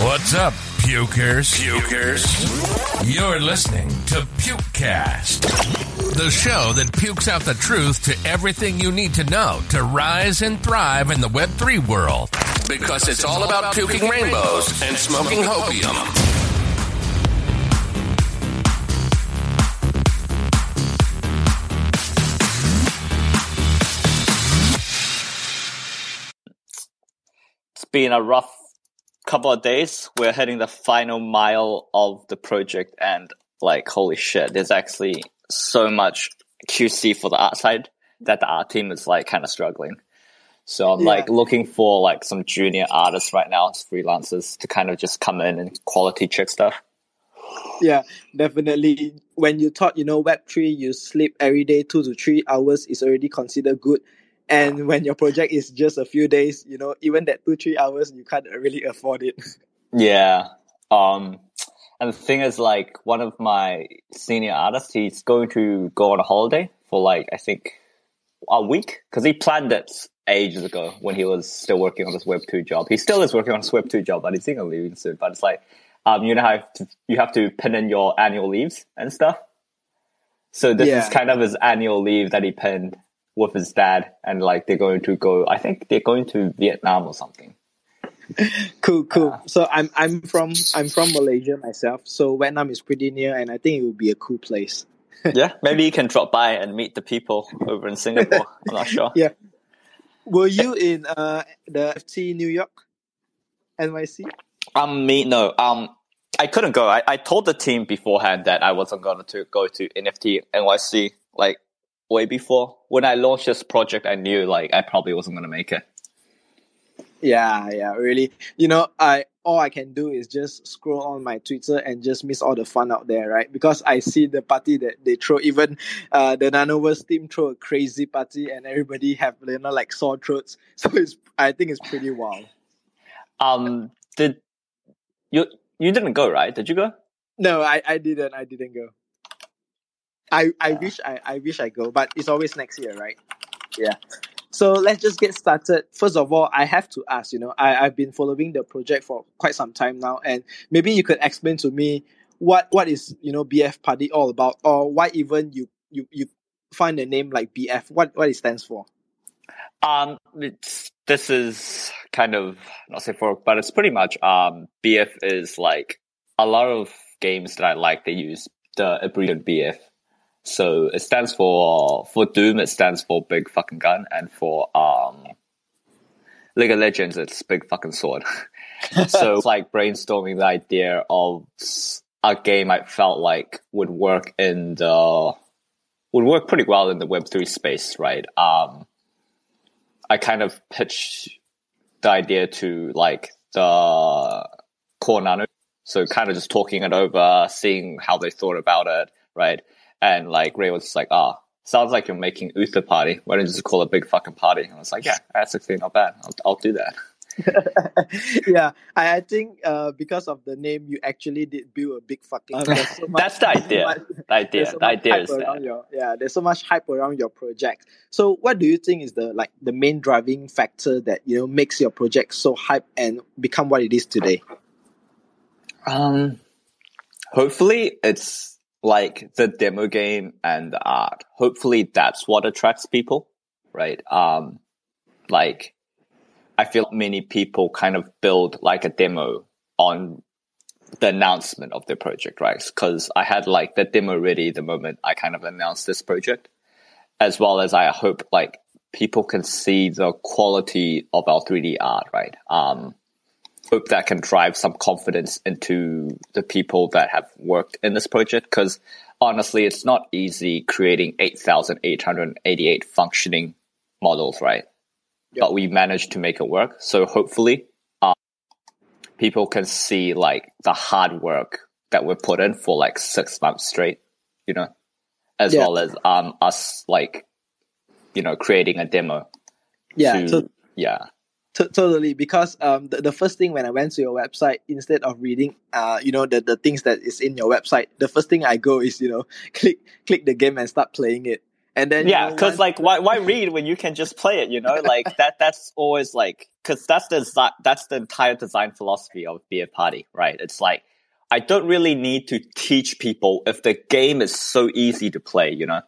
What's up, pukers? Pukers. You're listening to Pukecast, the show that pukes out the truth to everything you need to know to rise and thrive in the Web3 world. Because it's all about puking rainbows and smoking hopium. It's been a rough couple of days. We're hitting the final mile of the project, and like, holy shit, there's actually so much QC for the art side that the art team is like kind of struggling. So I'm Yeah. like looking for like some junior artists right now, as freelancers, to kind of just come in and quality check stuff. Yeah, definitely. When you thought, you know, Web3, you sleep every day two to three hours is already considered good. And when your project is just a few days, you know, even that two, three hours, you can't really afford it. Yeah. Um, and the thing is, like, one of my senior artists, he's going to go on a holiday for like, I think, a week because he planned it ages ago when he was still working on his Web two job. He still is working on his Web two job, but he's going to leave soon. But it's like, um, you know how to, you have to pin in your annual leaves and stuff. So this Yeah. is kind of his annual leave that he pinned with his dad, and like they're going to go. I think they're going to Vietnam or something. Cool, cool. So I'm I'm from I'm from Malaysia myself. So Vietnam is pretty near, and I think it would be a cool place. yeah, maybe you can drop by and meet the people over in Singapore. I'm not sure. Yeah. Were you in uh the FT New York, NYC? Um, me no. Um, I couldn't go. I, I told the team beforehand that I wasn't going to go to NFT NYC like way before. When I launched this project, I knew like I probably wasn't going to make it. Yeah, yeah, really. You know, I all I can do is just scroll on my Twitter and just miss all the fun out there, right? Because I see the party that they throw. Even uh, the Nanoverse team throw a crazy party, and everybody have you know like sore throats. So it's I think it's pretty wild. Um, did you you didn't go right? Did you go? No, I, I didn't. I didn't go. I I wish I, I wish I go, but it's always next year, right? Yeah. So let's just get started. First of all, I have to ask, you know, I, I've been following the project for quite some time now, and maybe you could explain to me what what is, you know, BF Party all about, or why even you you, you find a name like BF, what what it stands for. Um, it's this is kind of not say for, but it's pretty much um BF is like a lot of games that I like. They use the abbreviation BF, so it stands for for Doom. It stands for Big Fucking Gun, and for um League of Legends, it's Big Fucking Sword. so it's like brainstorming the idea of a game I felt like would work in the would work pretty well in the Web three space, right? Um, I kind of pitched the idea to like the core nano. So kind of just talking it over, seeing how they thought about it, right? And like Ray was just like, ah, sounds like you're making Uther party. Why don't you just call it a big fucking party? And I was like, yeah, that's actually not bad. I'll, I'll do that. yeah, I, I think uh, because of the name, you actually did build a big fucking. so much- That's the idea. much- The idea, so the idea is that. your yeah. There's so much hype around your project. So, what do you think is the like the main driving factor that you know makes your project so hype and become what it is today? Um, hopefully it's like the demo game and the art. Hopefully that's what attracts people, right? Um, like I feel many people kind of build like a demo on the announcement of their project, right? Because I had like the demo ready the moment I kind of announced this project, as well as I hope like people can see the quality of our 3D art, right? Um, hope that can drive some confidence into the people that have worked in this project because honestly it's not easy creating 8888 functioning models right Yep. but we managed to make it work so hopefully uh, people can see like the hard work that we put in for like six months straight you know as Yeah. well as um us like you know creating a demo Yeah, to, so yeah T- totally because um the, the first thing when i went to your website instead of reading uh you know the, the things that is in your website the first thing i go is you know click click the game and start playing it And then yeah, you know, because like why why read when you can just play it? You know, like that. That's always like because that's the that's the entire design philosophy of BF Party, right? It's like I don't really need to teach people if the game is so easy to play. You know.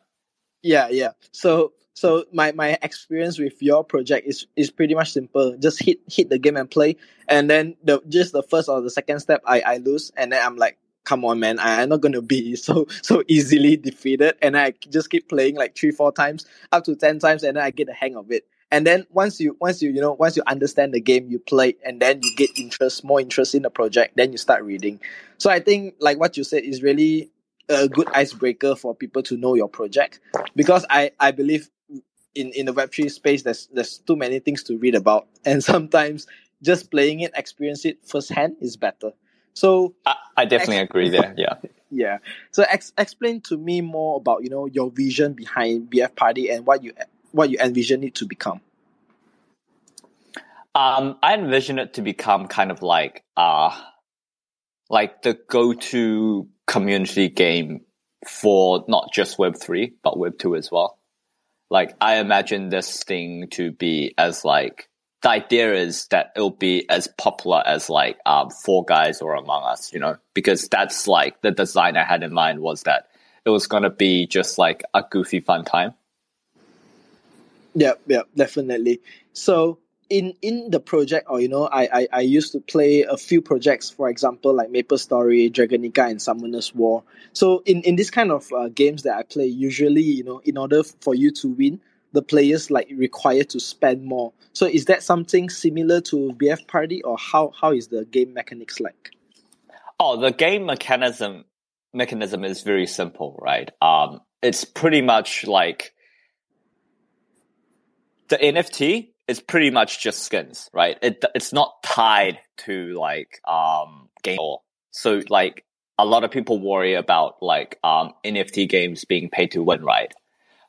Yeah, yeah. So so my, my experience with your project is is pretty much simple. Just hit hit the game and play, and then the just the first or the second step I, I lose, and then I'm like, come on, man, I, I'm not gonna be so so easily defeated, and I just keep playing like three four times, up to ten times, and then I get the hang of it. And then once you once you you know once you understand the game, you play, and then you get interest more interest in the project, then you start reading. So I think like what you said is really a good icebreaker for people to know your project because I, I believe in, in the web3 space there's there's too many things to read about and sometimes just playing it experience it firsthand is better so I, I definitely Ex- agree there. Yeah. yeah so ex- explain to me more about you know your vision behind bf party and what you what you envision it to become Um, I envision it to become kind of like uh like the go-to community game for not just Web three but Web two as well. Like I imagine this thing to be as like the idea is that it'll be as popular as like um Fall Guys or Among Us, you know, because that's like the design I had in mind was that it was gonna be just like a goofy fun time. Yeah, yeah, definitely. So in in the project, or you know, I, I I used to play a few projects, for example, like Maple Story, Dragonica, and Summoner's War. So in in this kind of uh, games that I play, usually, you know, in order for you to win, the players like require to spend more. So is that something similar to BF Party, or how how is the game mechanics like? Oh, the game mechanism mechanism is very simple, right? Um, it's pretty much like the NFT is pretty much just skins, right? It it's not tied to like um game so like a lot of people worry about like um NFT games being paid to win, right?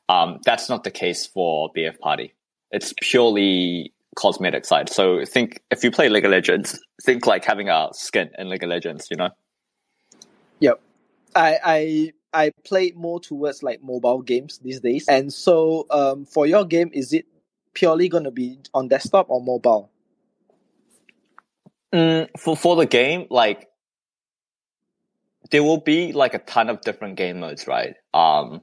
Um, that's not the case for BF Party. It's purely cosmetic side. So think if you play League of Legends, think like having a skin in League of Legends, you know? Yep. I I I play more towards like mobile games these days. And so um for your game is it purely gonna be on desktop or mobile? Mm, for for the game, like there will be like a ton of different game modes, right? Um,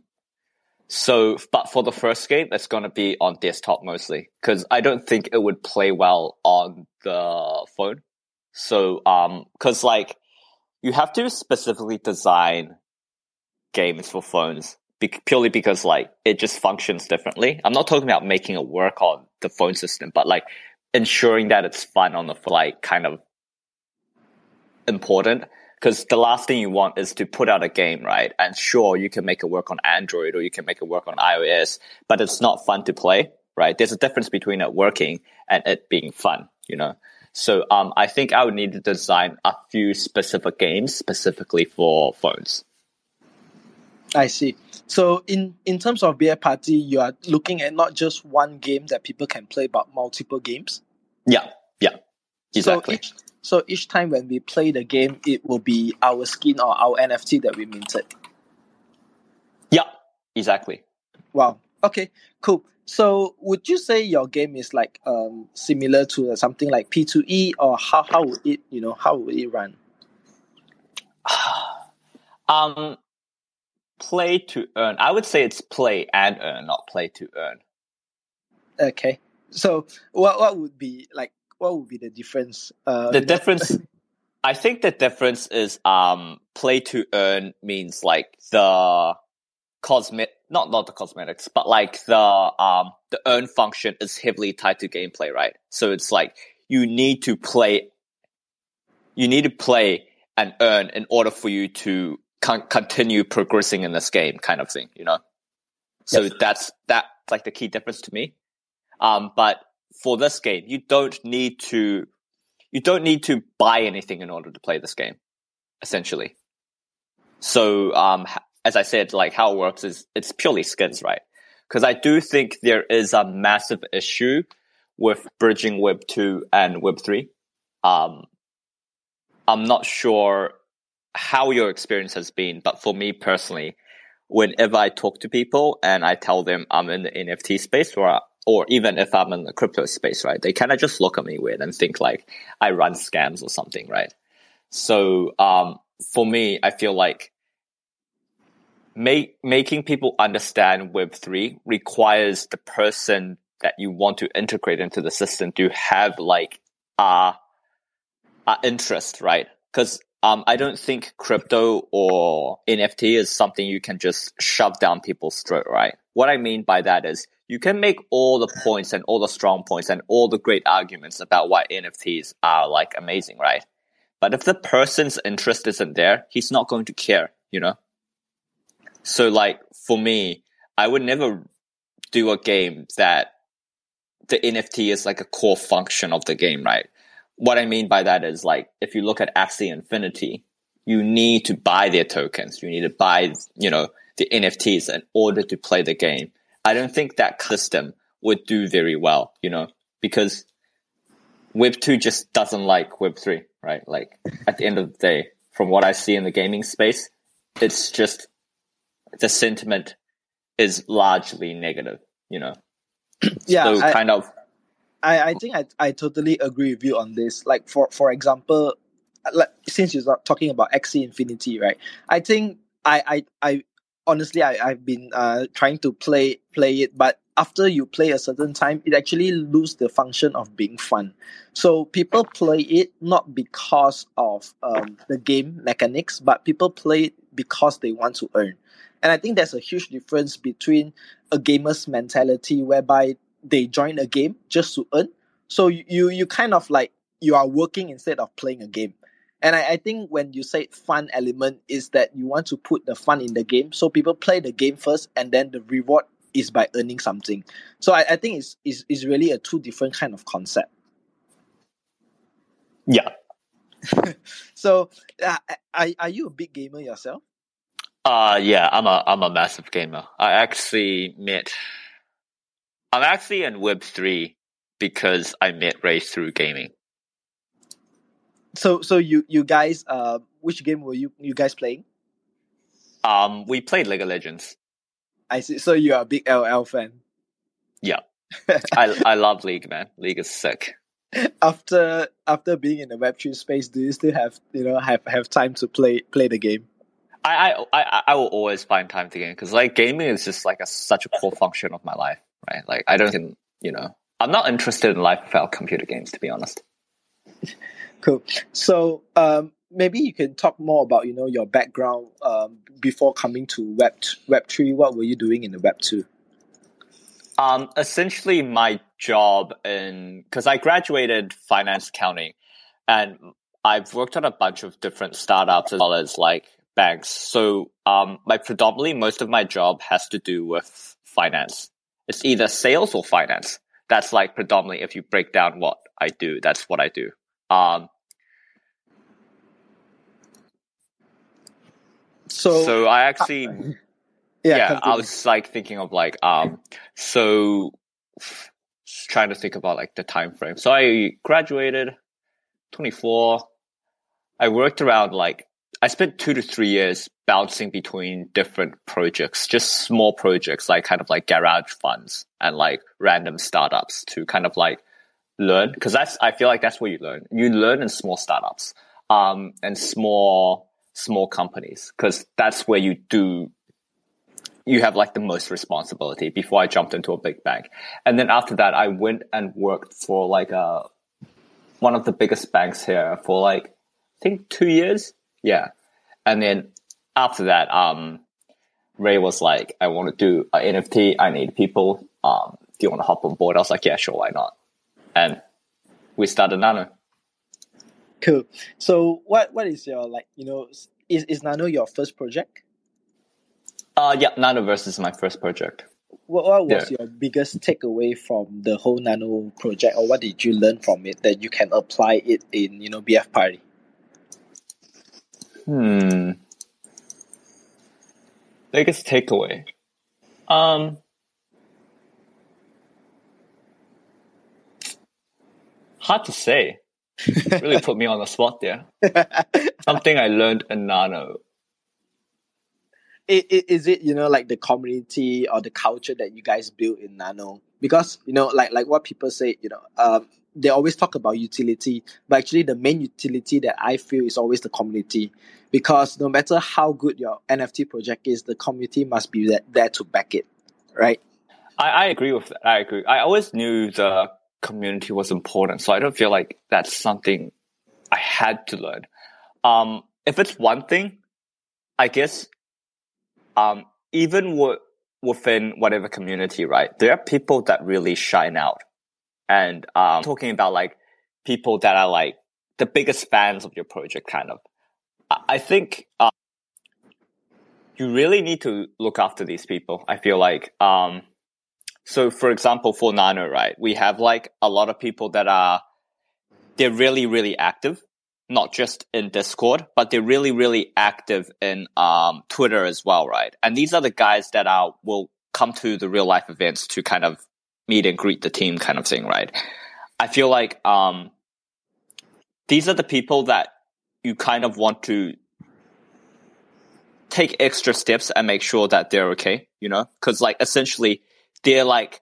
so, but for the first game, it's gonna be on desktop mostly because I don't think it would play well on the phone. So, um, because like you have to specifically design games for phones be- purely because like it just functions differently. I'm not talking about making it work on the phone system, but like ensuring that it's fun on the like kind of important because the last thing you want is to put out a game, right? And sure, you can make it work on Android or you can make it work on iOS, but it's not fun to play, right? There's a difference between it working and it being fun, you know? So, um, I think I would need to design a few specific games specifically for phones. I see. So in in terms of BF party, you are looking at not just one game that people can play, but multiple games. Yeah, yeah, exactly. So each so each time when we play the game, it will be our skin or our NFT that we minted. yeah, exactly. Wow. Okay. Cool. So would you say your game is like um similar to something like P two E or how how would it you know how would it run? um, play to earn. I would say it's play and earn, not play to earn. Okay. So what what would be like what would be the difference? Uh, the difference i think the difference is um play to earn means like the cosmet not not the cosmetics but like the um the earn function is heavily tied to gameplay right so it's like you need to play you need to play and earn in order for you to con- continue progressing in this game kind of thing you know so Yes. that's that's like the key difference to me um but for this game you don't need to you don't need to buy anything in order to play this game, essentially. So, um, as I said, like how it works is it's purely skins, right? Because I do think there is a massive issue with bridging Web two and Web three. Um, I'm not sure how your experience has been, but for me personally, whenever I talk to people and I tell them I'm in the NFT space or or even if I'm in the crypto space, right? They kind of just look at me weird and think like I run scams or something, right? So um, for me, I feel like make, making people understand Web3 requires the person that you want to integrate into the system to have like a, a interest, right? Because um, I don't think crypto or NFT is something you can just shove down people's throat, right? What I mean by that is you can make all the points and all the strong points and all the great arguments about why NFTs are like amazing, right? But if the person's interest isn't there, he's not going to care, you know? So like for me, I would never do a game that the NFT is like a core function of the game, right? What I mean by that is like if you look at Axie Infinity, you need to buy their tokens. You need to buy, you know, the NFTs in order to play the game. I don't think that system would do very well, you know, because Web 2 just doesn't like Web 3, right? Like at the end of the day, from what I see in the gaming space, it's just the sentiment is largely negative, you know. Yeah, so I- kind of I, I think I, I totally agree with you on this. Like for for example, like since you're talking about Axie Infinity, right? I think I I, I honestly I, I've been uh trying to play play it, but after you play a certain time, it actually lose the function of being fun. So people play it not because of um, the game mechanics, but people play it because they want to earn. And I think there's a huge difference between a gamer's mentality whereby they join a game just to earn. So you you, kind of like you are working instead of playing a game. And I, I think when you say fun element is that you want to put the fun in the game. So people play the game first and then the reward is by earning something. So I, I think it's, it's it's really a two different kind of concept. yeah. So uh, are, are you a big gamer yourself? Uh yeah, I'm a I'm a massive gamer. I actually met I'm actually in Web three because I met Ray through gaming. So so you you guys uh which game were you you guys playing? Um we played League of Legends. I see. So you are a big LL fan. Yeah. I I love League, man. League is sick. after after being in the Web three space, do you still have you know have have time to play play the game? I I I, I will always find time to game because like gaming is just like a such a core function of my life, right? Like I don't can you know I'm not interested in life without computer games to be honest. Cool. So um, maybe you can talk more about you know your background um, before coming to Web Web three. What were you doing in the Web two? Um, essentially, my job in because I graduated finance accounting, and I've worked on a bunch of different startups as well as like banks. So, um, my predominantly most of my job has to do with finance. It's either sales or finance. That's like predominantly if you break down what I do. That's what I do. Um, So, so I actually yeah, yeah, I was like thinking of like um so trying to think about like the time frame. So I graduated 24. I worked around like I spent 2 to 3 years bouncing between different projects, just small projects like kind of like garage funds and like random startups to kind of like learn because that's I feel like that's where you learn. You learn in small startups um and small small companies because that's where you do you have like the most responsibility before I jumped into a big bank. And then after that, I went and worked for like a, one of the biggest banks here for like, I think two years. Yeah. And then after that, um, Ray was like, I want to do an NFT. I need people. Um, do you want to hop on board? I was like, yeah, sure. Why not? And we started Nano. cool. So what what is your like you know is is Nano your first project? Uh, yeah, Nanoverse is my first project. What, what was Yeah. your biggest takeaway from the whole Nano project, or what did you learn from it that you can apply it in you know BF Party? Hmm. Biggest takeaway. Um. Hard to say. Really put me on the spot there. Something I learned in Nano. it, it, is it you know like the community or the culture that you guys build in Nano? Because you know, like like what people say, you know, um, they always talk about utility, but actually the main utility that I feel is always the community. Because no matter how good your NFT project is, the community must be there, there to back it, right? I, I agree with that. I agree. I always knew the community was important, so I don't feel like that's something I had to learn. Um, if it's one thing, I guess, um, even w- within whatever community, right, there are people that really shine out. And um, talking about like people that are like the biggest fans of your project, kind of. I, think uh, you really need to look after these people. I feel like, um, so for example, for Nano, right, we have like a lot of people that are they're really, really active not just in Discord, but they're really, really active in um, Twitter as well, right? And these are the guys that are will come to the real life events to kind of meet and greet the team, kind of thing, right? I feel like um, these are the people that you kind of want to take extra steps and make sure that they're okay, you know? Because like essentially, they're like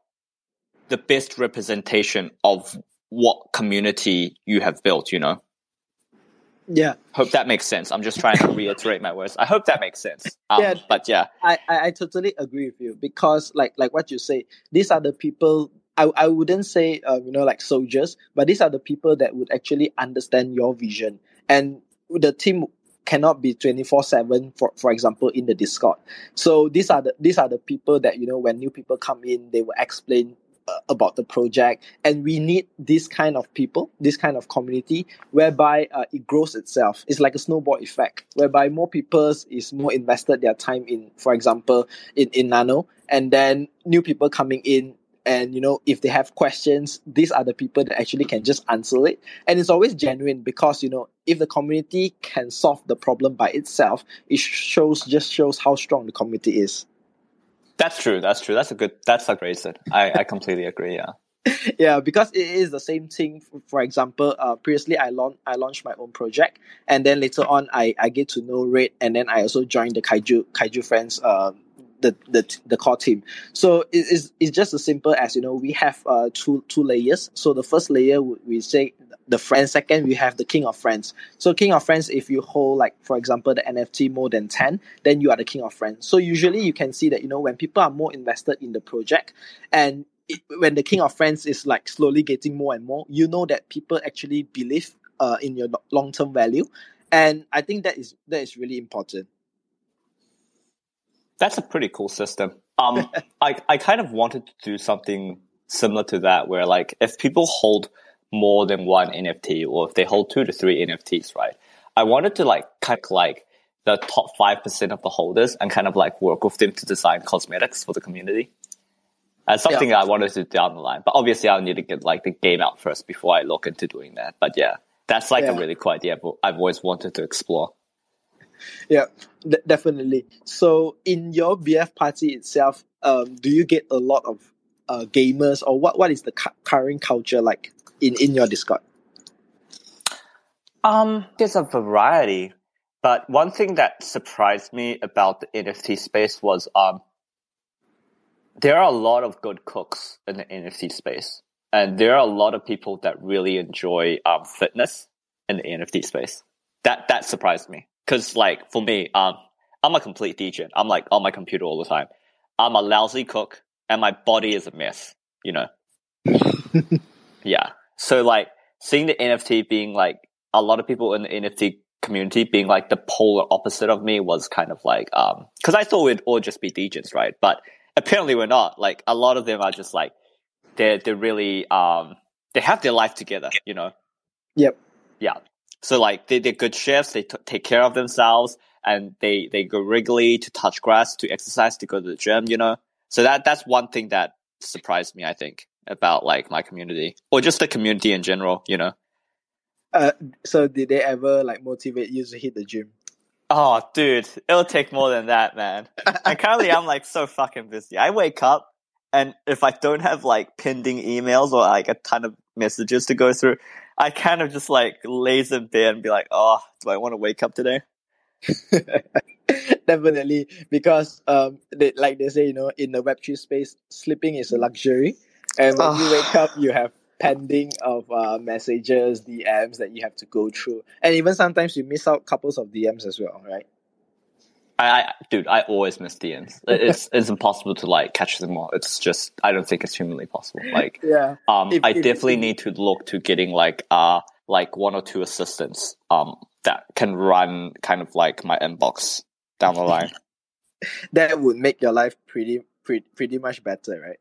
the best representation of what community you have built, you know? Yeah. Hope that makes sense. I'm just trying to reiterate my words. I hope that makes sense. Um, yeah. But yeah. I, I, I totally agree with you because like like what you say, these are the people I, I wouldn't say um, you know like soldiers, but these are the people that would actually understand your vision. And the team cannot be 24 7 for for example in the discord so these are the these are the people that you know when new people come in they will explain about the project and we need this kind of people this kind of community whereby uh, it grows itself. It's like a snowball effect whereby more people is more invested their time in for example in, in nano and then new people coming in and you know if they have questions these are the people that actually can just answer it. And it's always genuine because you know if the community can solve the problem by itself it shows just shows how strong the community is that's true. That's true. That's a good. That's a great set. I I completely agree. Yeah. yeah, because it is the same thing. For example, uh, previously I launched I launched my own project, and then later on I, I get to know Red, and then I also joined the Kaiju Kaiju Friends, uh, the the the core team. So it is it's just as simple as you know we have uh two two layers. So the first layer we say the friends. Second, we have the king of friends. So king of friends, if you hold like for example the NFT more than ten, then you are the king of friends. So usually you can see that you know when people are more invested in the project, and it, when the king of friends is like slowly getting more and more, you know that people actually believe uh, in your long term value, and I think that is that is really important. That's a pretty cool system. Um, I I kind of wanted to do something similar to that, where like if people hold more than one NFT or if they hold two to three NFTs, right? I wanted to like kind of like the top 5% of the holders and kind of like work with them to design cosmetics for the community. That's something yeah. I wanted to do down the line. But obviously I'll need to get like the game out first before I look into doing that. But yeah, that's like yeah. a really cool idea I've always wanted to explore. Yeah, d- definitely. So in your BF party itself, um, do you get a lot of uh, gamers or what, what is the cu- current culture like? in in your Discord? Um, there's a variety, but one thing that surprised me about the NFT space was um, there are a lot of good cooks in the NFT space, and there are a lot of people that really enjoy um, fitness in the NFT space. That that surprised me because, like, for me, um, I'm a complete degen. I'm like on my computer all the time. I'm a lousy cook, and my body is a mess. You know. yeah. So like seeing the NFT being like a lot of people in the NFT community being like the polar opposite of me was kind of like um because I thought we'd all just be degens, right? But apparently we're not. Like a lot of them are just like they're they're really um they have their life together, you know. Yep. Yeah. So like they they're good chefs. They t- take care of themselves and they they go regularly to touch grass, to exercise, to go to the gym, you know. So that that's one thing that surprised me. I think about like my community or just the community in general, you know. Uh, so did they ever like motivate you to hit the gym? Oh, dude, it'll take more than that, man. and currently, I'm like so fucking busy. I wake up, and if I don't have like pending emails or like a ton of messages to go through, I kind of just like laze in bed and be like, "Oh, do I want to wake up today?" definitely because um, they, like they say, you know, in the Web three space, sleeping is a luxury, and when you wake up, you have pending of uh, messages, DMs that you have to go through, and even sometimes you miss out couples of DMs as well, right? I, I dude, I always miss DMs. It's it's impossible to like catch them all. It's just I don't think it's humanly possible. Like yeah, um, If- I if- definitely need to look to getting like uh like one or two assistants um that can run kind of like my inbox down the line. that would make your life pretty pretty pretty much better, right?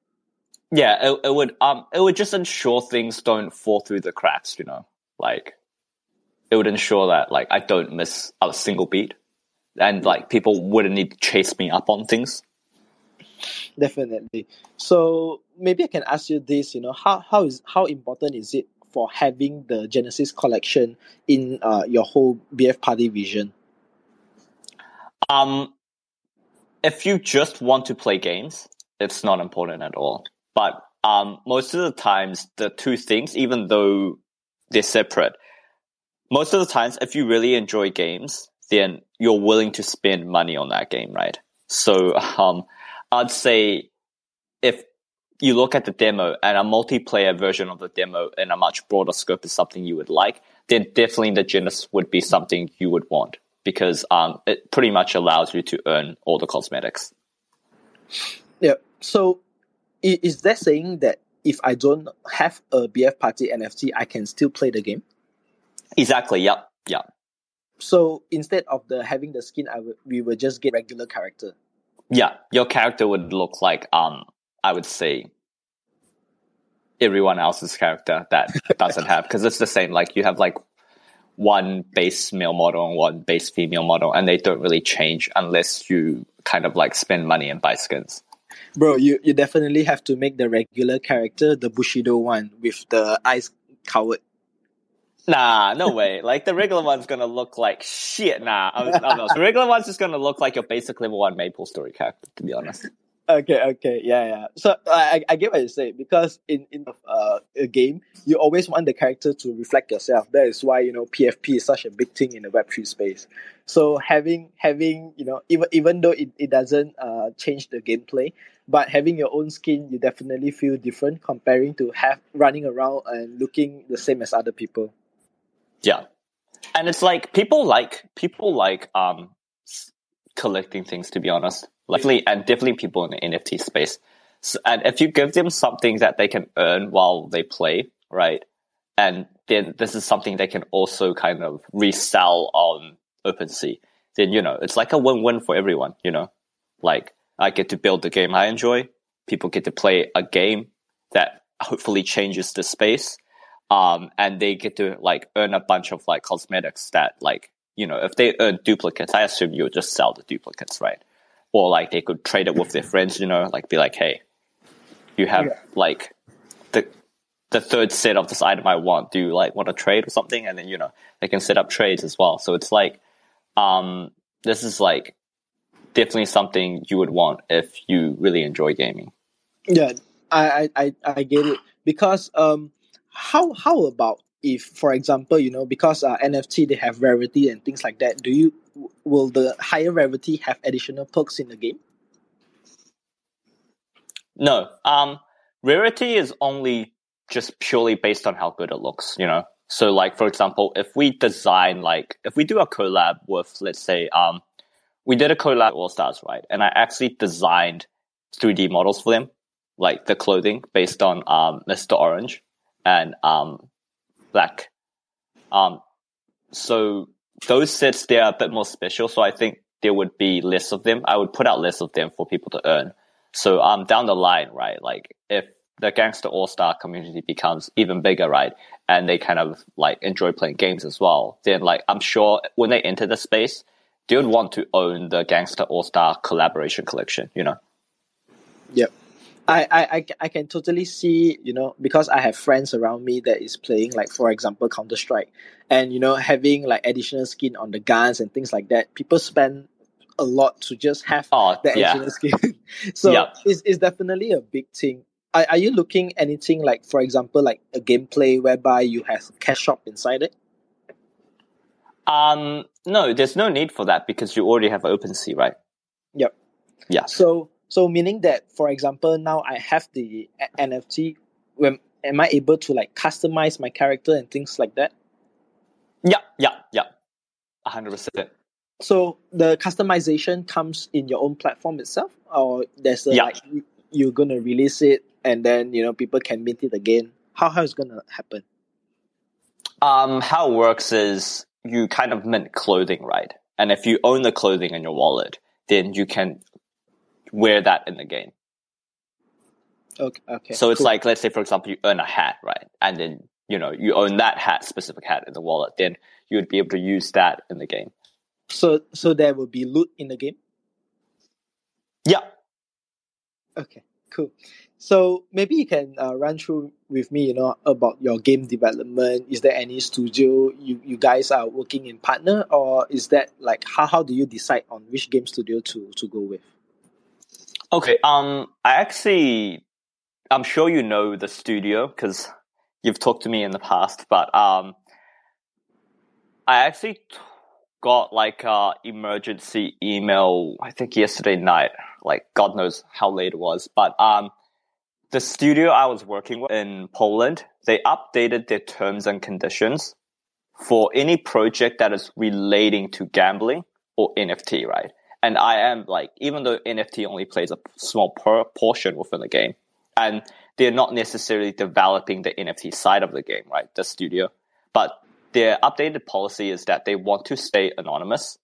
yeah, it, it would um it would just ensure things don't fall through the cracks. You know, like it would ensure that like I don't miss a single beat, and like people wouldn't need to chase me up on things. Definitely. So maybe I can ask you this. You know, how how is how important is it for having the Genesis collection in uh, your whole BF party vision? Um, if you just want to play games, it's not important at all. But um, most of the times, the two things, even though they're separate, most of the times, if you really enjoy games, then you're willing to spend money on that game, right? So, um, I'd say if you look at the demo and a multiplayer version of the demo in a much broader scope is something you would like, then definitely the Genesis would be something you would want because um, it pretty much allows you to earn all the cosmetics. Yeah. So is that saying that if I don't have a BF party NFT, I can still play the game? Exactly. Yep. Yep. So instead of the having the skin, I would we will just get regular character. Yeah. Your character would look like um, I would say everyone else's character that doesn't have because it's the same. Like you have like one base male model and one base female model, and they don't really change unless you kind of like spend money and buy skins. Bro, you, you definitely have to make the regular character the Bushido one with the eyes covered. Nah, no way. Like the regular one's gonna look like shit. Nah, I'm, I'm not. The regular one's just gonna look like your basic level one Maple Story character. To be honest. Okay, okay, yeah, yeah. So I, I get what you say because in in uh, a game you always want the character to reflect yourself. That is why you know PFP is such a big thing in the Web three space. So having having you know even even though it, it doesn't uh change the gameplay, but having your own skin, you definitely feel different comparing to have running around and looking the same as other people. Yeah, and it's like people like people like um collecting things. To be honest, definitely- and definitely people in the NFT space. So, and if you give them something that they can earn while they play, right? And then this is something they can also kind of resell on OpenSea. Then you know it's like a win-win for everyone. You know, like I get to build the game I enjoy. People get to play a game that hopefully changes the space um, and they get to like earn a bunch of like cosmetics that like you know if they earn duplicates i assume you'll just sell the duplicates right? Or like they could trade it with their friends you know like be like hey you have Yeah. like the the third set of this item i want. Do you like want to trade or something? And then you know they can set up trades as well. So it's like um this is like definitely something you would want if you really enjoy gaming. Yeah, I, I, I, I get it. Because um, how how about if, for example, you know, because uh, NFT they have rarity and things like that. Do you will the higher rarity have additional perks in the game? No. Um, rarity is only just purely based on how good it looks, you know? So like, for example, if we design like, if we do a collab with, let's say, um, we did a collab with All Stars, right? And I actually designed 3D models for them, like the clothing based on, um, Mr. Orange and, um, Black. Um, so those sets, they're a bit more special. So I think there would be less of them. I would put out less of them for people to earn. So um, down the line, right? Like if the gangster all star community becomes even bigger, right? And they kind of like enjoy playing games as well. Then like I'm sure when they enter the space, they would want to own the gangster all star collaboration collection. You know? Yep. I, I, I, I can totally see, you know, because I have friends around me that is playing, like, for example, Counter Strike, and, you know, having like additional skin on the guns and things like that. People spend a lot to just have Oh the yeah. additional skin. so Yeah. it's, it's definitely a big thing. Are, are you looking anything like, for example, like a gameplay whereby you have cash shop inside it? Um, no, there's no need for that because you already have OpenSea, right? Yep. Yeah. So so meaning that, for example, now I have the NFT. When am I able to like customize my character and things like that? Yeah, yeah, yeah. A hundred percent. So the customization comes in your own platform itself, or there's a Yeah. like you- you're gonna release it and then you know people can mint it again. How how is gonna happen? Um, how it works is you kind of mint clothing, right? And if you own the clothing in your wallet, then you can wear that in the game. Okay, okay. So it's cool. like, let's say, for example, you earn a hat, right? And then, you know, you own that hat, specific hat in the wallet, then you would be able to use that in the game. so so there will be loot in the game. Yeah. Okay, cool. So maybe you can uh, run through with me, you know, about your game development. Is there any studio you, you guys are working in partner, or is that like how, how do you decide on which game studio to to go with? Okay. Um, I actually, I'm sure you know the studio because you've talked to me in the past, but um, I actually t- got like a emergency email. I think yesterday night. Like God knows how late it was, but um, the studio I was working with in Poland, they updated their terms and conditions for any project that is relating to gambling or NFT, right? And I am like, even though NFT only plays a small portion within the game, and they're not necessarily developing the NFT side of the game, right? The studio, but their updated policy is that they want to stay anonymous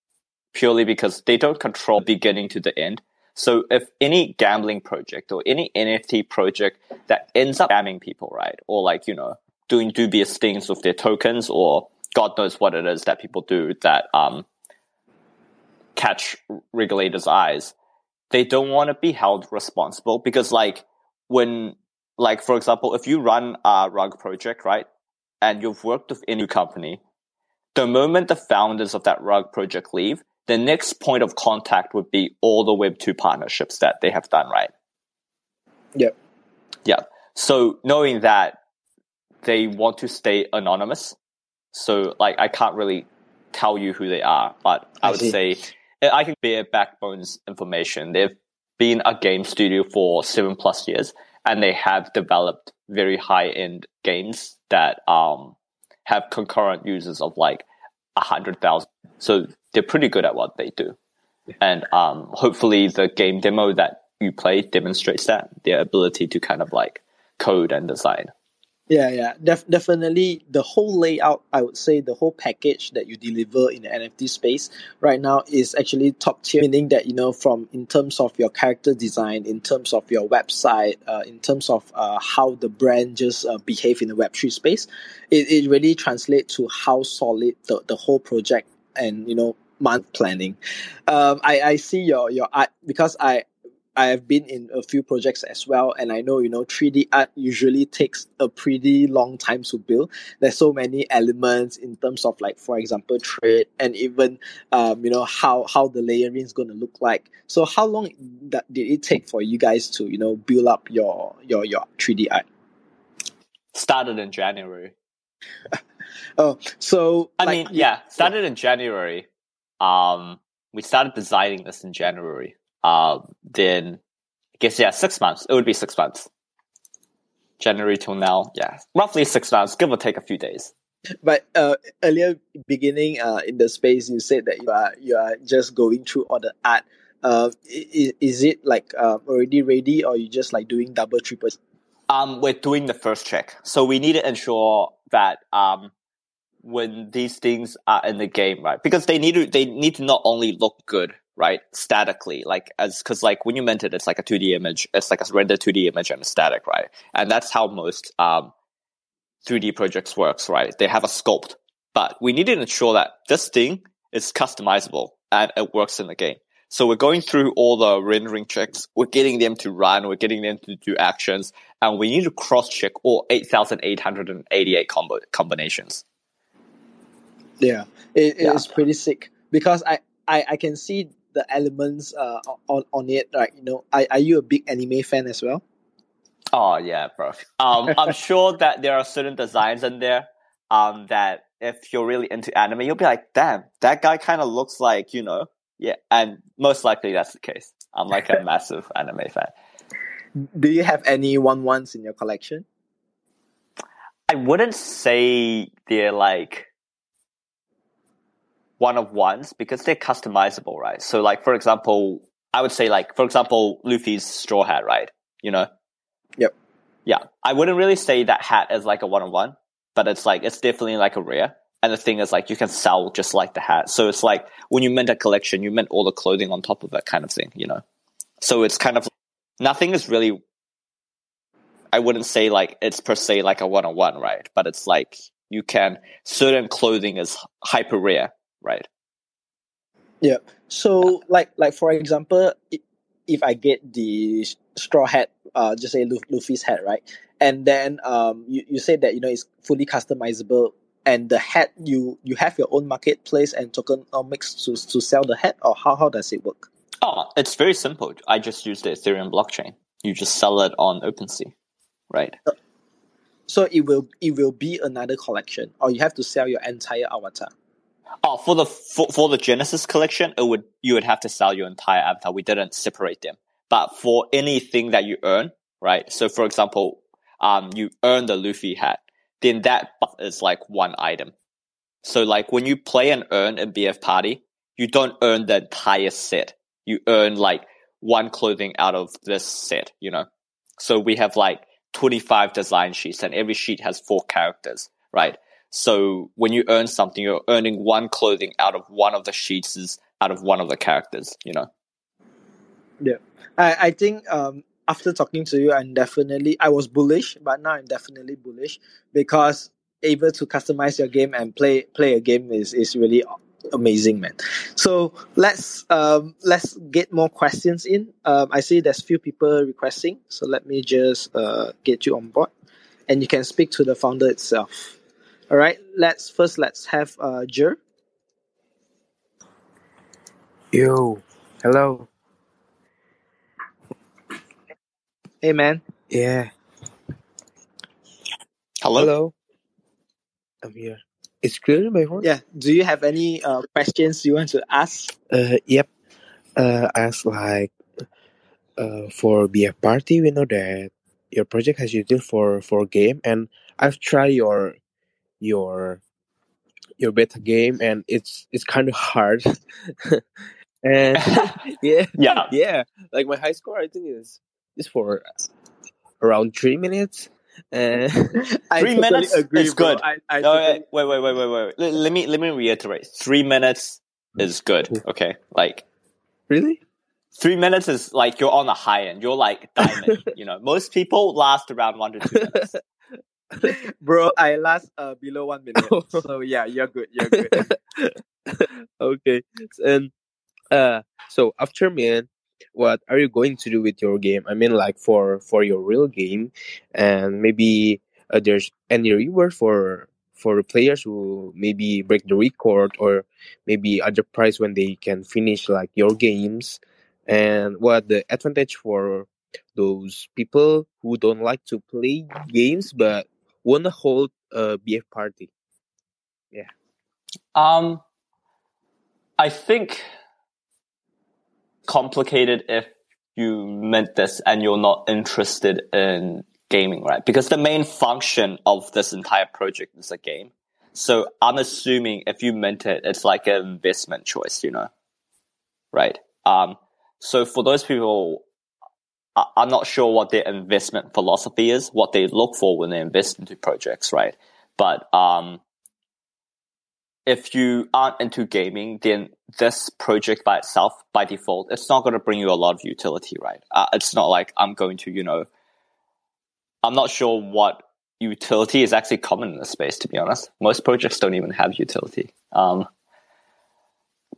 purely because they don't control beginning to the end. So if any gambling project or any NFT project that ends up scamming people, right, or like you know doing dubious things with their tokens, or God knows what it is that people do that um, catch regulators' eyes, they don't want to be held responsible because, like, when, like, for example, if you run a rug project, right, and you've worked with any company, the moment the founders of that rug project leave, the next point of contact would be all the Web2 partnerships that they have done, right? Yep. Yeah. So knowing that they want to stay anonymous, so like I can't really tell you who they are, but I, I would see. say I can bear Backbone's information. They've been a game studio for seven plus years, and they have developed very high end games that um have concurrent users of like a hundred thousand. So they're pretty good at what they do, and um hopefully the game demo that you play demonstrates that their ability to kind of like code and design. Yeah, yeah, def- definitely. The whole layout, I would say, the whole package that you deliver in the NFT space right now is actually top tier. Meaning that you know, from in terms of your character design, in terms of your website, uh, in terms of uh, how the brand just uh, behave in the Web three space, it, it really translates to how solid the, the whole project and you know month planning. Um, I I see your your art because I I have been in a few projects as well, and I know you know 3D art usually takes a pretty long time to build. There's so many elements in terms of like, for example, trade and even um, you know how how the layering is going to look like. So how long that did it take for you guys to you know build up your your your 3D art? Started in January. Oh, so I like, mean, yeah, started in January. Um, we started designing this in January. Um, then I guess yeah, six months. It would be six months. January till now, yeah, roughly six months, give or take a few days. But uh, earlier beginning uh, in the space, you said that you are you are just going through all the art. Uh, is, is it like uh, already ready, or you just like doing double triple? Um, we're doing the first check, so we need to ensure that um, when these things are in the game, right? Because they need to they need to not only look good, right, statically, like as because like when you mint it, it's like a two D image, it's like a rendered two D image and a static, right? And that's how most um 3D projects works, right? They have a sculpt, but we need to ensure that this thing is customizable and it works in the game. So we're going through all the rendering checks. We're getting them to run. We're getting them to do actions, and we need to cross check all 8,888 combo combinations. Yeah, it, Yeah. it's pretty sick because I, I I can see the elements uh on on it. right? you know, are, are you a big anime fan as well? Oh yeah, bro. Um, I'm sure that there are certain designs in there um, that if you're really into anime, you'll be like, damn, that guy kind of looks like, you know, yeah. And most likely that's the case. I'm like a massive anime fan. Do you have any one ones in your collection? I wouldn't say they're like one of ones because they're customizable, right? So like, for example, I would say like, for example, Luffy's straw hat, right? You know? Yep. Yeah. I wouldn't really say that hat is like a one on one, but it's like, it's definitely like a rare. And the thing is like, you can sell just like the hat. So it's like, when you mint a collection, you mint all the clothing on top of it kind of thing, you know? So it's kind of, nothing is really I wouldn't say like it's per se like a one on one, right? But it's like you can certain clothing is hyper rare, right? Yeah. So like like for example, if I get the straw hat, uh, just say Luffy's hat, right? And then um, you you said that you know it's fully customizable, and the hat you you have your own marketplace and tokenomics to to sell the hat, or how how does it work? Oh, it's very simple. I just use the Ethereum blockchain. You just sell it on OpenSea right? So it will it will be another collection, or you have to sell your entire avatar. Oh, for the for, for the Genesis collection, it would you would have to sell your entire avatar. We didn't separate them, but for anything that you earn, right? So, for example, um, you earn the Luffy hat, then that is like one item. So, like when you play and earn in BF Party, you don't earn the entire set. You earn like one clothing out of this set, you know. So we have like 25 design sheets and every sheet has four characters, right? So when you earn something, you're earning one clothing out of one of the sheets out of one of the characters, you know? Yeah. I, I think um, after talking to you, I'm definitely, I was bullish, but now I'm definitely bullish because able to customize your game and play play a game is, is really amazing, man. So let's um, let's get more questions in. Um, I see there's few people requesting, so let me just uh, get you on board, and you can speak to the founder itself. All right, let's first let's have uh, Jer. Yo, hello. Hey, man. Yeah. Hello. Hello. I'm here. It's clear my voice. Yeah. Do you have any uh, questions you want to ask? Uh, yep. Uh, as like, uh, for BF Party, we know that your project has utility for for game, and I've tried your your your beta game, and it's it's kind of hard. and yeah, yeah, yeah. Like my high score, I think is is for around three minutes. Uh, three minutes agree, is good. I, I no, totally... wait, wait, wait, wait, wait, wait. Let me let me reiterate. Three minutes is good. Okay, like really. Three minutes is like you're on the high end. You're like diamond. you know, most people last around one to two minutes. Bro, I last uh, below one minute. so yeah, you're good. You're good. okay, and uh, so after man, what are you going to do with your game i mean like for for your real game and maybe uh, there's any reward for for players who maybe break the record or maybe other prize when they can finish like your games and what the advantage for those people who don't like to play games but want to hold a bf party yeah um i think complicated if you mint this and you're not interested in gaming, right? Because the main function of this entire project is a game. So I'm assuming if you mint it, it's like an investment choice, you know? Right. Um, so for those people, I'm not sure what their investment philosophy is, what they look for when they invest into projects, right? But, um, if you aren't into gaming, then this project by itself, by default, it's not going to bring you a lot of utility, right? Uh, it's not like I'm going to, you know, I'm not sure what utility is actually common in this space, to be honest. Most projects don't even have utility. Um,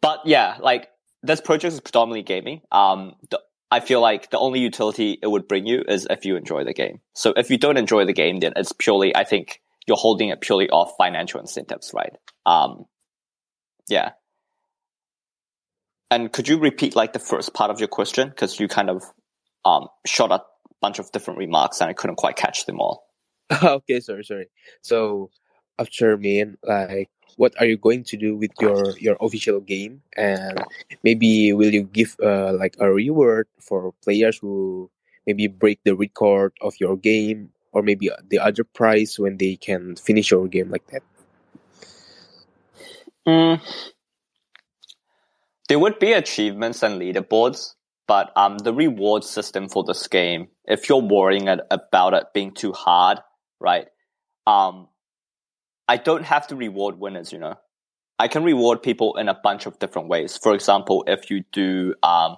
but yeah, like this project is predominantly gaming. Um, the, I feel like the only utility it would bring you is if you enjoy the game. So if you don't enjoy the game, then it's purely, I think, you're holding it purely off financial incentives, right? Um, yeah. And could you repeat like the first part of your question because you kind of um, shot a bunch of different remarks and I couldn't quite catch them all. okay, sorry, sorry. So, after me and like what are you going to do with your your official game, and maybe will you give uh, like a reward for players who maybe break the record of your game, or maybe the other prize when they can finish your game like that? Mm. There would be achievements and leaderboards, but um, the reward system for this game, if you're worrying about it being too hard, right? Um, I don't have to reward winners, you know. I can reward people in a bunch of different ways. For example, if you do, um,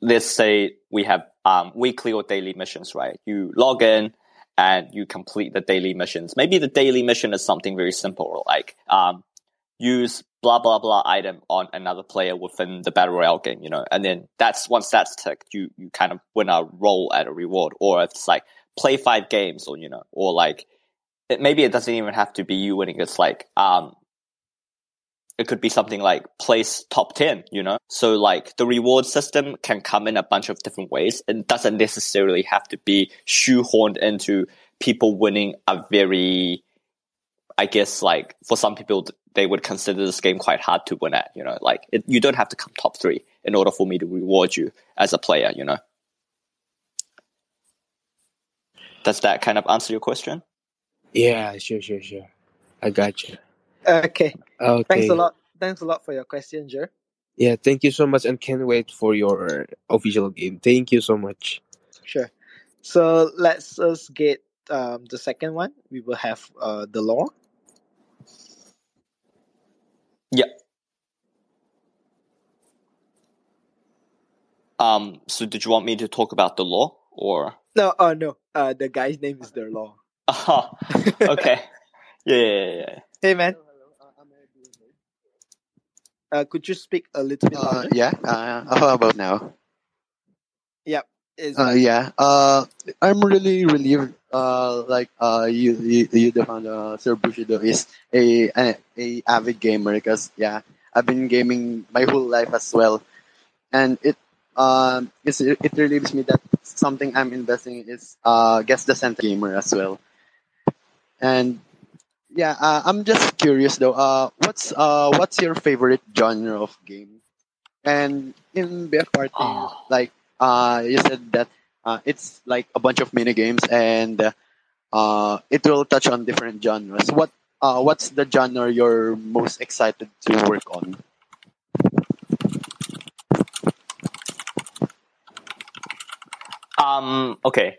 let's say we have um, weekly or daily missions, right? You log in and you complete the daily missions. Maybe the daily mission is something very simple, like um, use blah blah blah item on another player within the battle royale game, you know, and then that's once that's ticked, you you kind of win a roll at a reward, or it's like play five games, or you know, or like it, maybe it doesn't even have to be you winning. It's like um, it could be something like place top 10, you know? So like the reward system can come in a bunch of different ways. It doesn't necessarily have to be shoehorned into people winning a very, I guess like for some people, they would consider this game quite hard to win at, you know, like it, you don't have to come top three in order for me to reward you as a player, you know? Does that kind of answer your question? Yeah, sure, sure, sure. I got you. Okay. Okay. Thanks a lot. Thanks a lot for your question, Jer. Yeah, thank you so much, and can't wait for your official game. Thank you so much. Sure. So let's us get um, the second one. We will have uh, the law. Yeah. Um. So, did you want me to talk about the law or? No, oh no. Uh, the guy's name is the law. Oh, okay. yeah, yeah, yeah. Hey, man. Uh, could you speak a little bit Uh, yeah. Uh, how about now? Yep. Is Uh, yeah. Uh, I'm really relieved. Uh, like uh, you you, you the founder, Sir Bushido is a, a a avid gamer because yeah, I've been gaming my whole life as well, and it um it's, it relieves me that something I'm investing in is uh guess the center gamer as well, and yeah, uh, I'm just curious though. Uh, what's uh what's your favorite genre of game? And in BF Party, Oh. like uh, you said that uh, it's like a bunch of mini games and uh, it will touch on different genres. What uh, what's the genre you're most excited to work on? Um. Okay.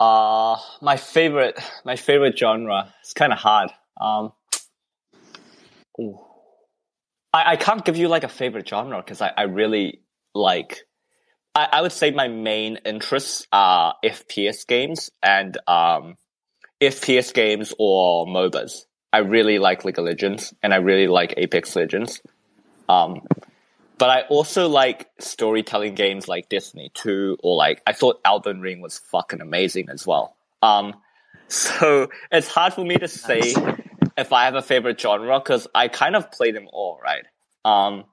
Uh, my favorite, my favorite genre. It's kind of hard. Um. ooh. I, I can't give you like a favorite genre because I, I really like. I, I would say my main interests are FPS games and um, FPS games or MOBAs. I really like League of Legends and I really like Apex Legends. Um, but I also like storytelling games like Disney too, or like I thought Elden Ring was fucking amazing as well. Um, so it's hard for me to say if I have a favorite genre because I kind of play them all, right? Um,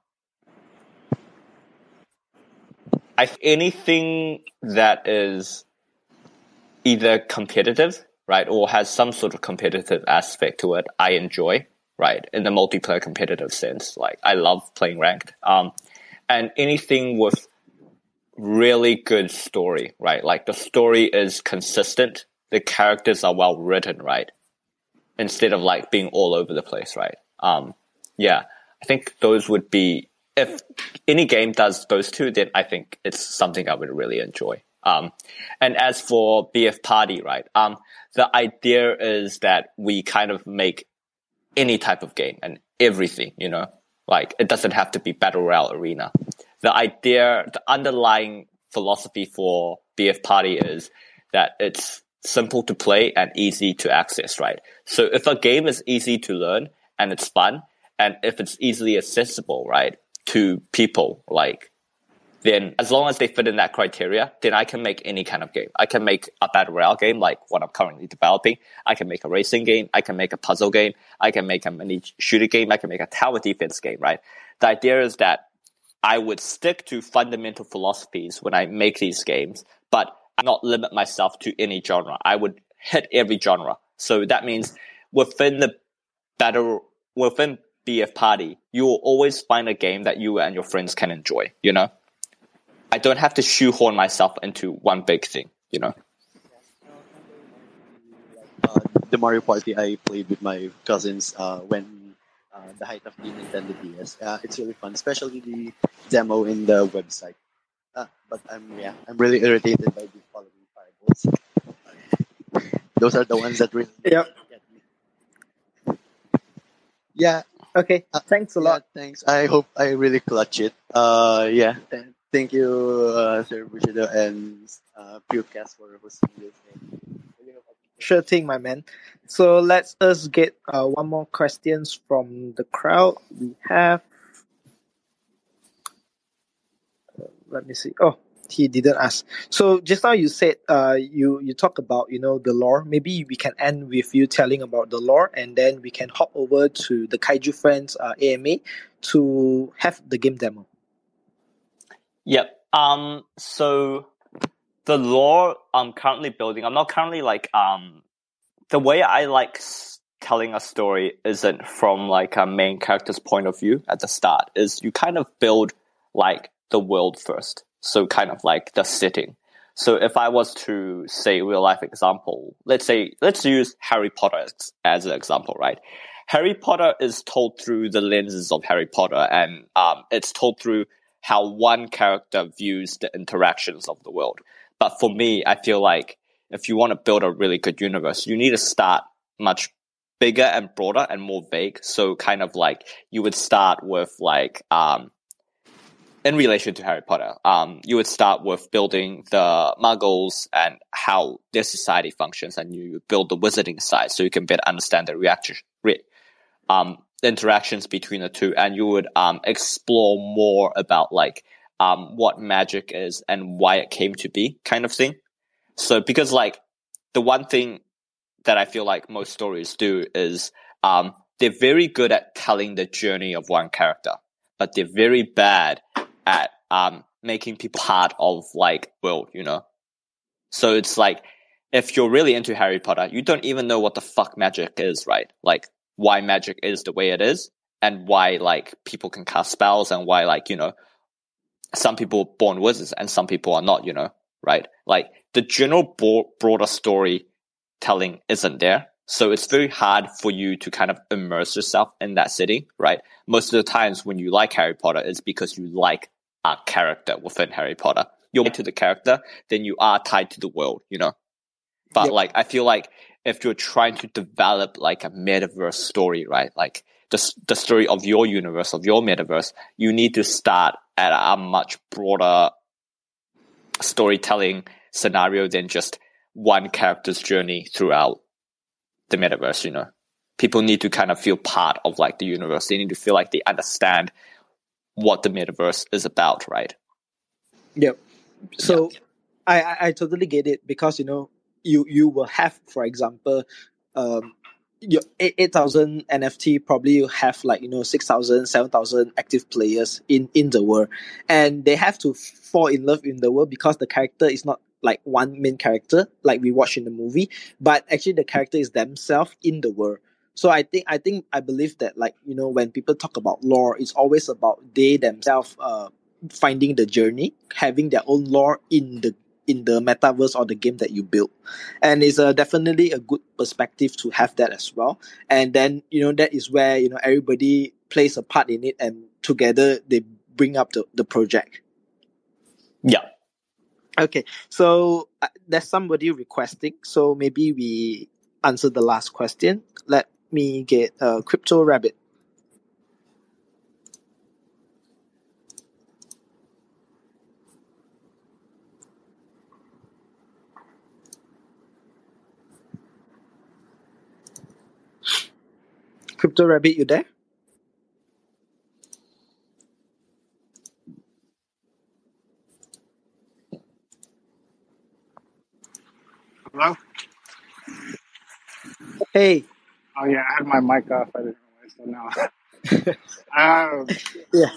I anything that is either competitive, right, or has some sort of competitive aspect to it, I enjoy, right, in the multiplayer competitive sense. Like I love playing ranked. Um, and anything with really good story, right? Like the story is consistent, the characters are well written, right? Instead of like being all over the place, right? Um, yeah, I think those would be if any game does those two, then I think it's something I would really enjoy. Um, and as for BF Party, right? Um, the idea is that we kind of make any type of game and everything, you know, like it doesn't have to be battle royale arena. The idea, the underlying philosophy for BF Party is that it's simple to play and easy to access, right? So if a game is easy to learn and it's fun, and if it's easily accessible, right, to people, like, then as long as they fit in that criteria, then I can make any kind of game. I can make a battle royale game like what I'm currently developing. I can make a racing game. I can make a puzzle game. I can make a mini shooter game. I can make a tower defense game, right? The idea is that I would stick to fundamental philosophies when I make these games, but not limit myself to any genre. I would hit every genre So that means within the battle within BF party, you will always find a game that you and your friends can enjoy. You know, I don't have to shoehorn myself into one big thing. You know. Uh, the Mario Party I played with my cousins uh, when uh, the height of the Nintendo DS. Uh, it's really fun, especially the demo in the website. Uh, but I'm yeah, I'm really irritated by the following fireballs. Those are the ones that really Yep. get me. Yeah, Okay. Thanks a yeah, lot. thanks. I hope I really clutch it. Uh, yeah. Th- Thank you, uh, Sir Bushido and uh, Pukecast for hosting this. Sure thing, my man. So let's us get uh, one more questions from the crowd. We have. let me see. Oh, he didn't ask. So just now you said uh you you talk about you know the lore. Maybe we can end with you telling about the lore, and then we can hop over to the Kaiju Friends uh, AMA to have the game demo. Yep. Um. So the lore I'm currently building, I'm not currently like um. The way I like telling a story isn't from like a main character's point of view at the start. Is you kind of build like the world first. So kind of like the setting. So if I was to say real life example, let's say let's use Harry Potter as an example, right? Harry Potter is told through the lenses of Harry Potter, and um, it's told through how one character views the interactions of the world. But for me, I feel like if you want to build a really good universe, you need to start much bigger and broader and more vague. So kind of like you would start with like um in relation to Harry Potter, um, you would start with building the muggles and how their society functions, and you build the wizarding side so you can better understand the reaction, re- um, interactions between the two, and you would um, explore more about like um, what magic is and why it came to be, kind of thing. So, because like the one thing that I feel like most stories do is um, they're very good at telling the journey of one character, but they're very bad at um, making people part of like world, you know. So it's like if you're really into Harry Potter, you don't even know what the fuck magic is, right? Like why magic is the way it is, and why like people can cast spells, and why like you know some people are born wizards and some people are not, you know, right? Like the general bro- broader story telling isn't there. So it's very hard for you to kind of immerse yourself in that city right? Most of the times when you like Harry Potter, it's because you like a character within Harry Potter. You're to the character, then you are tied to the world, you know? But Yep. like, I feel like if you're trying to develop like a metaverse story, right? Like the, the story of your universe, of your metaverse, you need to start at a much broader storytelling scenario than just one character's journey throughout the metaverse, you know. People need to kind of feel part of like the universe. They need to feel like they understand what the metaverse is about, right? Yep. So I, I I totally get it because you know you you will have for example um your eight eight thousand NFT probably you have like you know 6,000 7,000 active players in in the world. And they have to fall in love in the world because the character is not like one main character like we watch in the movie but actually the character is themselves in the world. So i think i think i believe that like you know when people talk about lore it's always about they themselves uh finding the journey having their own lore in the in the metaverse or the game that you build and it's uh, definitely a good perspective to have that as well and then you know that is where you know everybody plays a part in it and together they bring up the, the project Yeah. Okay, so uh, there's somebody requesting, so maybe we answer the last question. Let me get uh, Crypto Rabbit. Crypto Rabbit, you there? Hello? Hey, Oh yeah, I had my mic off. I didn't realize. So now, um, yeah,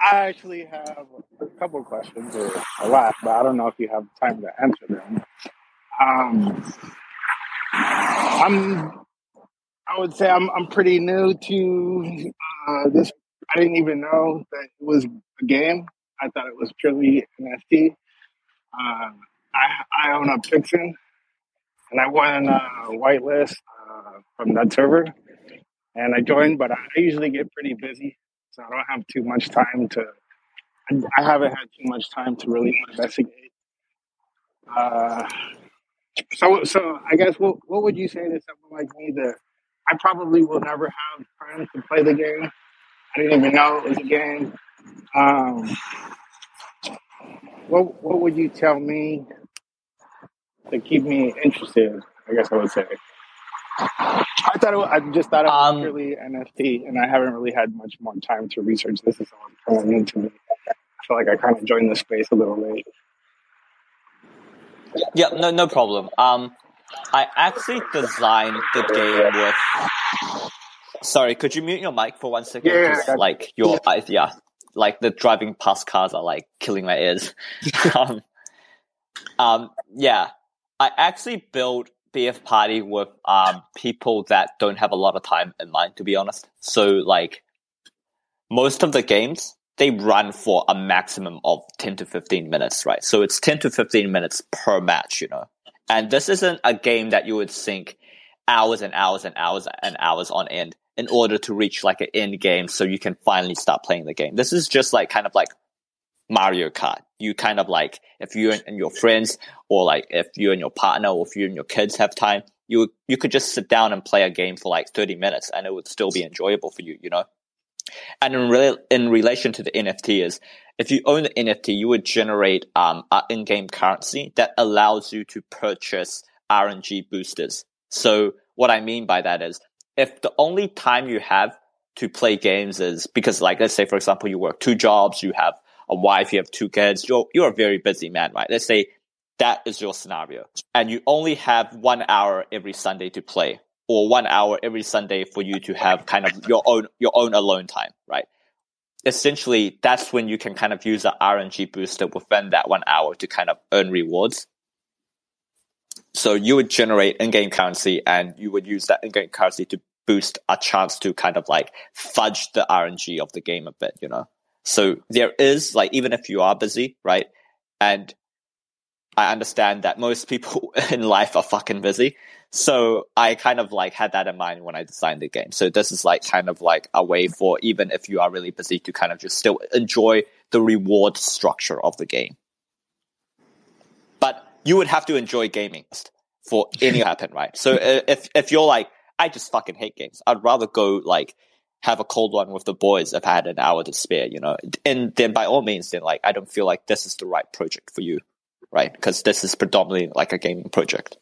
I actually have a couple of questions, or a lot, but I don't know if you have time to answer them. Um, I'm. I would say I'm. I'm pretty new to uh, this. I didn't even know that it was a game. I thought it was purely an NFT. Uh, I, I own a Pixen, and I won a whitelist uh, from that server, and I joined. But I usually get pretty busy, so I don't have too much time to. I haven't had too much time to really investigate. Uh, so, so I guess what what would you say to someone like me that I probably will never have time to play the game? I didn't even know it was a game. Um, what what would you tell me to keep me interested? I guess I would say. I thought it was, I just thought it was Um, purely NFT, and I haven't really had much more time to research this. Is all coming into me. I feel like I kind of joined the space a little late. Yeah, no, no problem. Um, I actually designed the game with. Sorry, could you mute your mic for one second? Yeah, 'Cause, I got you. like your eyes, yeah, like the driving past cars are like killing my ears. um, um, yeah, I actually built BF Party with um people that don't have a lot of time in mind, to be honest. So like, most of the games they run for a maximum of 10 to 15 minutes, right? So it's 10 to 15 minutes per match, you know. And this isn't a game that you would sink hours and hours and hours and hours on end in order to reach like an end game so you can finally start playing the game. This is just like kind of like Mario Kart. You kind of like if you and your friends or like if you and your partner or if you and your kids have time, you you could just sit down and play a game for like 30 minutes and it would still be enjoyable for you, you know? And in, re- in relation to the NFT is if you own the NFT, you would generate um, in-game currency that allows you to purchase RNG boosters. So what I mean by that is if the only time you have to play games is because like let's say for example you work two jobs, you have a wife, you have two kids, you're you're a very busy man, right? Let's say that is your scenario. And you only have one hour every Sunday to play or one hour every Sunday for you to have kind of your own your own alone time, right? Essentially, that's when you can kind of use the RNG booster within that one hour to kind of earn rewards. So you would generate in-game currency, and you would use that in-game currency to boost a chance to kind of like fudge the RNG of the game a bit, you know. So there is like even if you are busy, right, and I understand that most people in life are fucking busy. So I kind of like had that in mind when I designed the game. So this is like kind of like a way for even if you are really busy to kind of just still enjoy the reward structure of the game. But you would have to enjoy gaming for any happen, right? So if if you're like, I just fucking hate games, I'd rather go like have a cold one with the boys if I had an hour to spare, you know. And then by all means, then like I don't feel like this is the right project for you, right? Because this is predominantly like a gaming project.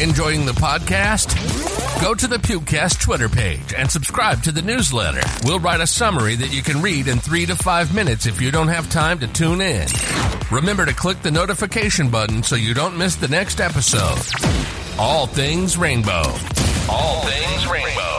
Enjoying the podcast? Go to the Pukecast Twitter page and subscribe to the newsletter. We'll write a summary that you can read in three to five minutes if you don't have time to tune in. Remember to click the notification button so you don't miss the next episode. All things rainbow. All things rainbow.